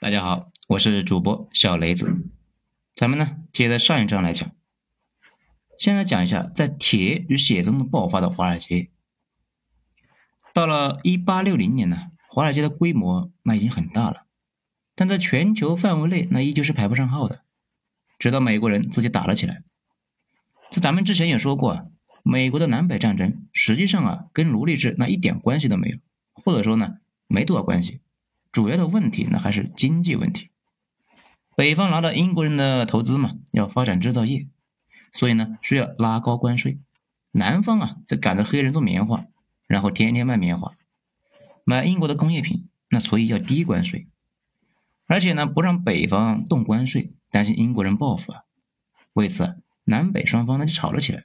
大家好，我是主播小雷子。咱们呢接着上一章来讲，现在讲一下在铁与血中爆发的华尔街。到了一八六零年呢，华尔街的规模那已经很大了，但在全球范围内那依旧是排不上号的。直到美国人自己打了起来。在咱们之前也说过，美国的南北战争实际上啊跟奴隶制那一点关系都没有，或者说呢没多少关系。主要的问题呢还是经济问题，北方拿到英国人的投资嘛，要发展制造业，所以呢需要拉高关税。南方啊在赶着黑人做棉花，然后天天卖棉花，买英国的工业品，那所以要低关税，而且呢不让北方动关税，担心英国人报复啊。为此，南北双方呢就吵了起来，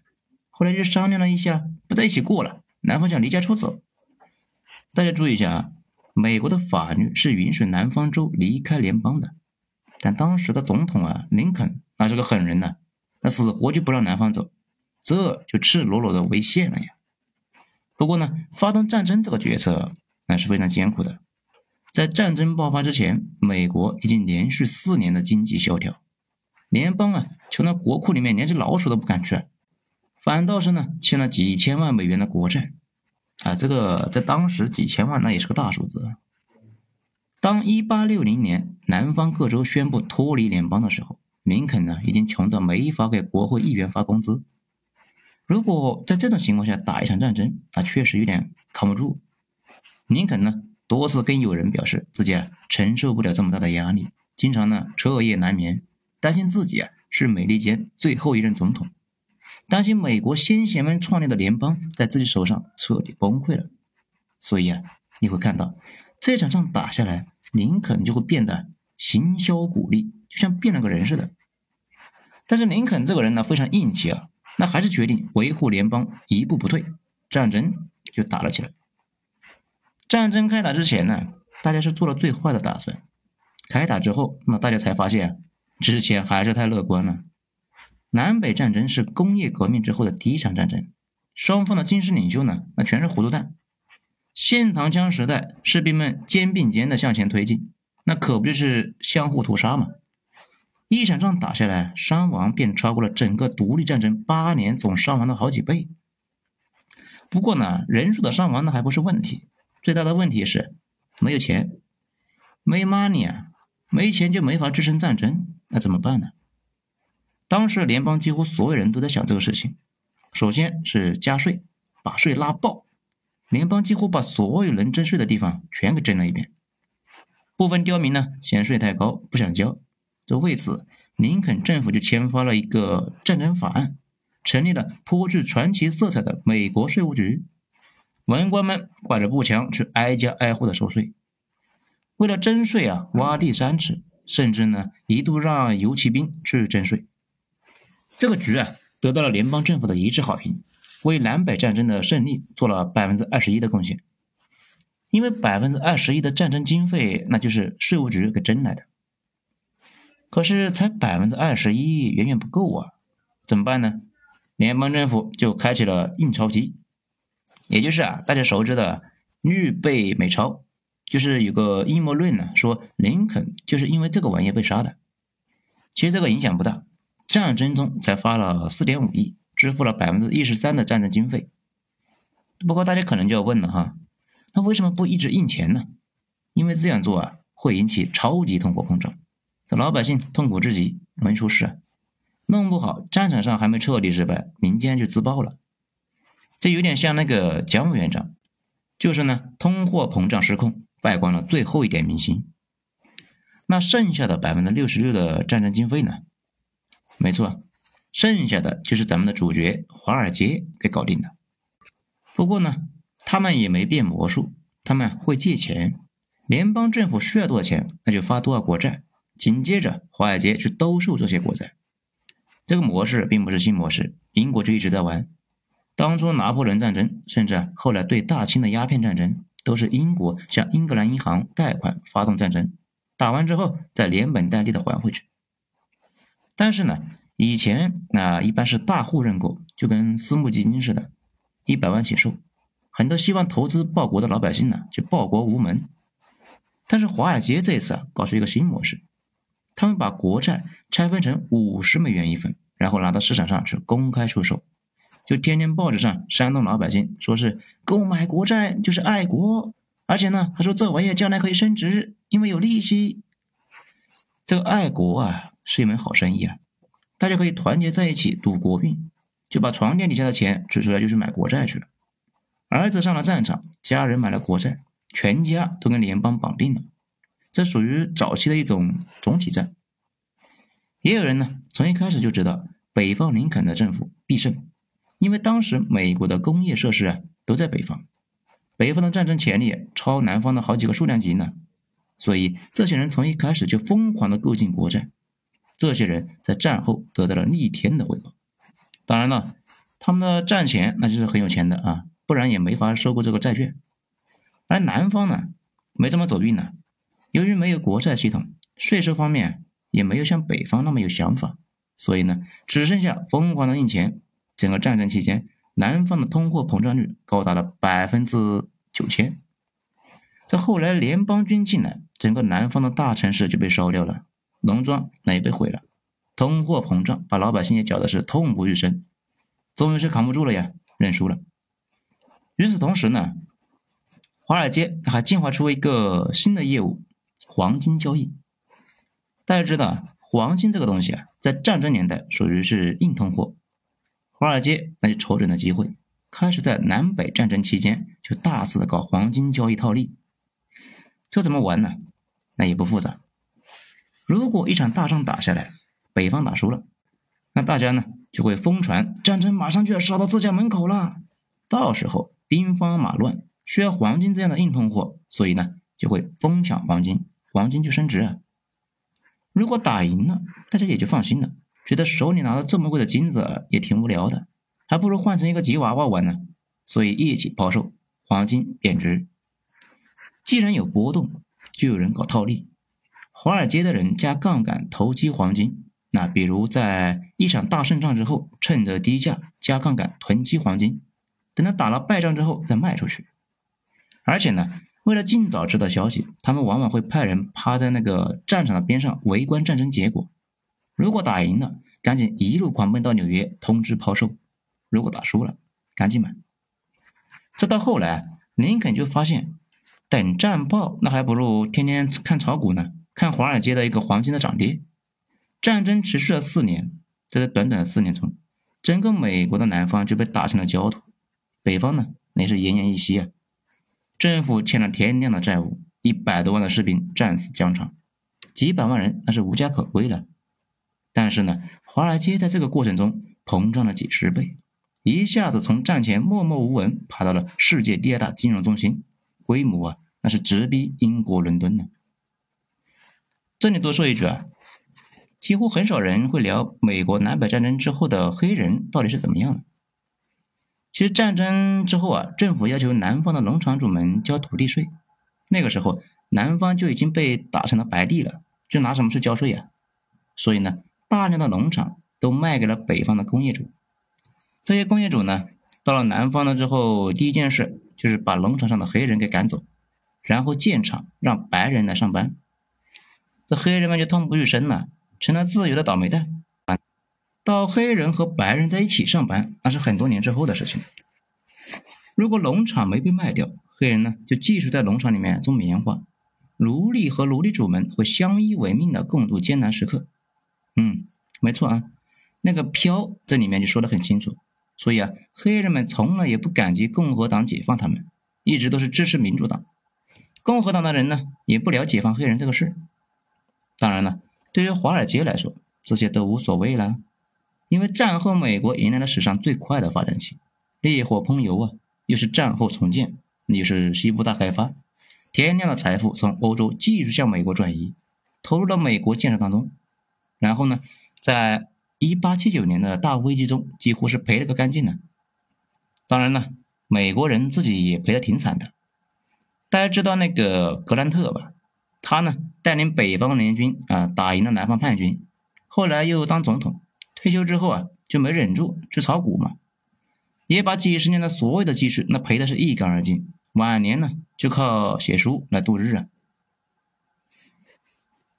后来就商量了一下，不在一起过了。南方想离家出走，大家注意一下啊。美国的法律是允许南方州离开联邦的，但当时的总统啊，林肯那是个狠人呐，他死活就不让南方走，这就赤裸裸的违宪了呀。不过呢，发动战争这个决策那是非常艰苦的。在战争爆发之前，美国已经连续四年的经济萧条，联邦啊穷到国库里面连只老鼠都不敢去，反倒是呢欠了几千万美元的国债。啊，这个在当时几千万那也是个大数字。当1860年南方各州宣布脱离联邦的时候，林肯呢已经穷到没法给国会议员发工资。如果在这种情况下打一场战争，那确实有点扛不住。林肯呢多次跟友人表示自己啊承受不了这么大的压力，经常呢彻夜难眠，担心自己啊是美利坚最后一任总统。担心美国先贤们创立的联邦在自己手上彻底崩溃了，所以啊，你会看到这场仗打下来，林肯就会变得行销鼓励，就像变了个人似的。但是林肯这个人呢，非常硬气啊，那还是决定维护联邦，一步不退，战争就打了起来。战争开打之前呢，大家是做了最坏的打算；开打之后，那大家才发现之前还是太乐观了。南北战争是工业革命之后的第一场战争，双方的军事领袖呢，那全是糊涂蛋。现膛枪时代，士兵们肩并肩的向前推进，那可不就是相互屠杀吗？一场仗打下来，伤亡便超过了整个独立战争八年总伤亡的好几倍。不过呢，人数的伤亡那还不是问题，最大的问题是没有钱，没 money 啊，没钱就没法支撑战争，那怎么办呢？当时联邦几乎所有人都在想这个事情。首先是加税，把税拉爆。联邦几乎把所有能征税的地方全给征了一遍。部分刁民呢嫌税太高，不想交。就为此，林肯政府就签发了一个战争法案，成立了颇具传奇色彩的美国税务局。文官们挂着步枪去挨家挨户的收税。为了征税啊，挖地三尺，甚至呢一度让游骑兵去征税。这个局啊，得到了联邦政府的一致好评，为南北战争的胜利做了百分之二十一的贡献。因为百分之二十一的战争经费，那就是税务局给征来的。可是才百分之二十一，远远不够啊！怎么办呢？联邦政府就开启了印钞机，也就是啊，大家熟知的预备美钞，就是有个阴谋论呢，说林肯就是因为这个玩意被杀的。其实这个影响不大。战争中才发了四点五亿，支付了百分之一十三的战争经费。不过大家可能就要问了哈，那为什么不一直印钱呢？因为这样做啊，会引起超级通货膨胀，这老百姓痛苦至极，容易出事啊。弄不好战场上还没彻底失败，民间就自爆了。这有点像那个蒋委员长，就是呢，通货膨胀失控，败光了最后一点民心。那剩下的百分之六十六的战争经费呢？没错，剩下的就是咱们的主角华尔街给搞定的。不过呢，他们也没变魔术，他们会借钱。联邦政府需要多少钱，那就发多少国债。紧接着，华尔街去兜售这些国债。这个模式并不是新模式，英国就一直在玩。当初拿破仑战争，甚至后来对大清的鸦片战争，都是英国向英格兰银行贷款发动战争，打完之后再连本带利的还回去。但是呢，以前那一般是大户认购，就跟私募基金似的，一百万起售，很多希望投资报国的老百姓呢就报国无门。但是华尔街这一次啊，搞出一个新模式，他们把国债拆分成五十美元一份，然后拿到市场上去公开出售，就天天报纸上煽动老百姓，说是购买国债就是爱国，而且呢，他说这玩意将来可以升值，因为有利息。这个爱国啊，是一门好生意啊，大家可以团结在一起赌国运，就把床垫底下的钱取出来，就去买国债去了。儿子上了战场，家人买了国债。全家都跟联邦绑定了，这属于早期的一种总体战。也有人呢，从一开始就知道北方林肯的政府必胜，因为当时美国的工业设施啊都在北方，北方的战争潜力超南方的好几个数量级呢，所以这些人从一开始就疯狂的购进国债。这些人在战后得到了逆天的回报。当然了，他们的战前那就是很有钱的啊，不然也没法收购这个债券。而南方呢，没这么走运呢。由于没有国债系统，税收方面也没有像北方那么有想法，所以呢，只剩下疯狂的印钱。整个战争期间，南方的通货膨胀率高达了百分之九千。在后来联邦军进来，整个南方的大城市就被烧掉了，农庄那也被毁了。通货膨胀把老百姓也搅的是痛不欲生，终于是扛不住了呀，认输了。与此同时呢。华尔街还进化出一个新的业务——黄金交易。大家知道，黄金这个东西啊，在战争年代属于是硬通货。华尔街那就瞅准了机会，开始在南北战争期间就大肆的搞黄金交易套利。这怎么玩呢？那也不复杂。如果一场大仗打下来，北方打输了，那大家呢就会疯传战争马上就要烧到自家门口了，到时候兵荒马乱。需要黄金这样的硬通货，所以呢就会疯抢黄金，黄金就升值啊。如果打赢了，大家也就放心了，觉得手里拿着这么贵的金子也挺无聊的，还不如换成一个吉娃娃玩呢。所以一起抛售，黄金贬值。既然有波动，就有人搞套利。华尔街的人加杠杆投机黄金，那比如在一场大胜仗之后，趁着低价加杠杆囤积黄金，等他打了败仗之后再卖出去。而且呢，为了尽早知道消息，他们往往会派人趴在那个战场的边上围观战争结果。如果打赢了，赶紧一路狂奔到纽约通知抛售；如果打输了，赶紧买。这到后来，林肯就发现，等战报那还不如天天看炒股呢，看华尔街的一个黄金的涨跌。战争持续了四年，在这短短的四年中，整个美国的南方就被打成了焦土，北方呢，那是奄奄一息啊。政府欠了天量的债务，一百多万的士兵战死疆场，几百万人那是无家可归了。但是呢，华尔街在这个过程中膨胀了几十倍，一下子从战前默默无闻爬到了世界第二大金融中心，规模啊那是直逼英国伦敦呢。这里多说一句啊，几乎很少人会聊美国南北战争之后的黑人到底是怎么样的。其实战争之后啊，政府要求南方的农场主们交土地税。那个时候，南方就已经被打成了白地了，就拿什么去交税呀？所以呢，大量的农场都卖给了北方的工业主。这些工业主呢，到了南方了之后，第一件事就是把农场上的黑人给赶走，然后建厂让白人来上班。这黑人们就痛不欲生了，成了自由的倒霉蛋。到黑人和白人在一起上班，那是很多年之后的事情。如果农场没被卖掉，黑人呢就继续在农场里面种棉花，奴隶和奴隶主们会相依为命的共度艰难时刻。嗯，没错啊，那个飘这里面就说的很清楚。所以啊，黑人们从来也不感激共和党解放他们，一直都是支持民主党。共和党的人呢也不了解放黑人这个事。当然了，对于华尔街来说，这些都无所谓了。因为战后美国迎来了史上最快的发展期，烈火烹油啊，又是战后重建，又是西部大开发，天量的财富从欧洲继续向美国转移，投入到美国建设当中。然后呢，在一八七九年的大危机中，几乎是赔了个干净呢。当然了，美国人自己也赔得挺惨的。大家知道那个格兰特吧？他呢带领北方联军啊，打赢了南方叛军，后来又当总统。退休之后啊，就没忍住去炒股嘛，也把几十年的所有的积蓄那赔的是一干二净。晚年呢，就靠写书来度日啊。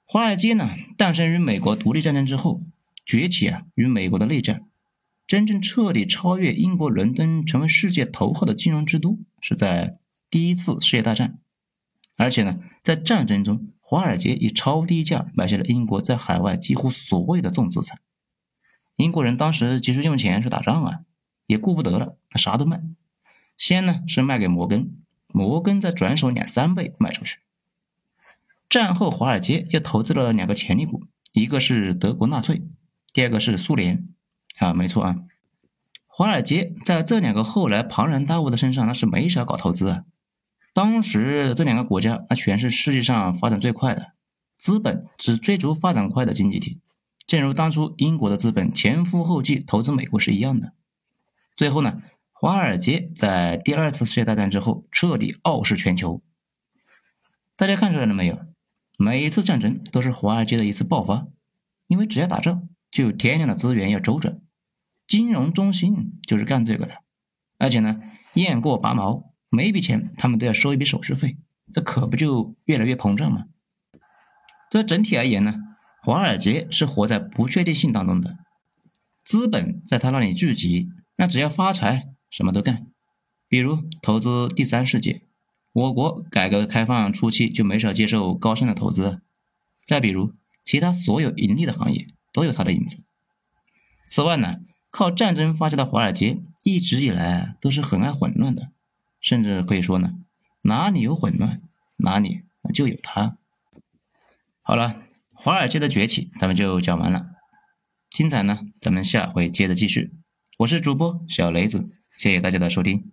华尔街呢，诞生于美国独立战争之后，崛起啊与美国的内战。真正彻底超越英国伦敦，成为世界头号的金融之都，是在第一次世界大战。而且呢，在战争中，华尔街以超低价买下了英国在海外几乎所有的重资产。英国人当时急需用钱去打仗啊，也顾不得了，啥都卖。先呢是卖给摩根，摩根再转手两三倍卖出去。战后，华尔街又投资了两个潜力股，一个是德国纳粹，第二个是苏联。啊，没错啊，华尔街在这两个后来庞然大物的身上，那是没少搞投资啊。当时这两个国家，那全是世界上发展最快的，资本只追逐发展快的经济体，正如当初英国的资本前赴后继投资美国是一样的。最后呢，华尔街在第二次世界大战之后彻底傲视全球。大家看出来了没有？每一次战争都是华尔街的一次爆发，因为只要打仗，就有天量的资源要周转。金融中心就是干这个的，而且呢，雁过拔毛，每一笔钱他们都要收一笔手续费，这可不就越来越膨胀吗？这整体而言呢，华尔街是活在不确定性当中的，资本在他那里聚集，那只要发财，什么都干。比如投资第三世界，我国改革开放初期就没少接受高盛的投资，再比如其他所有盈利的行业都有他的影子。此外呢？靠战争发家的华尔街一直以来都是很爱混乱的，甚至可以说呢，哪里有混乱，哪里就有他。好了，华尔街的崛起咱们就讲完了，精彩呢，咱们下回接着继续。我是主播小雷子，谢谢大家的收听。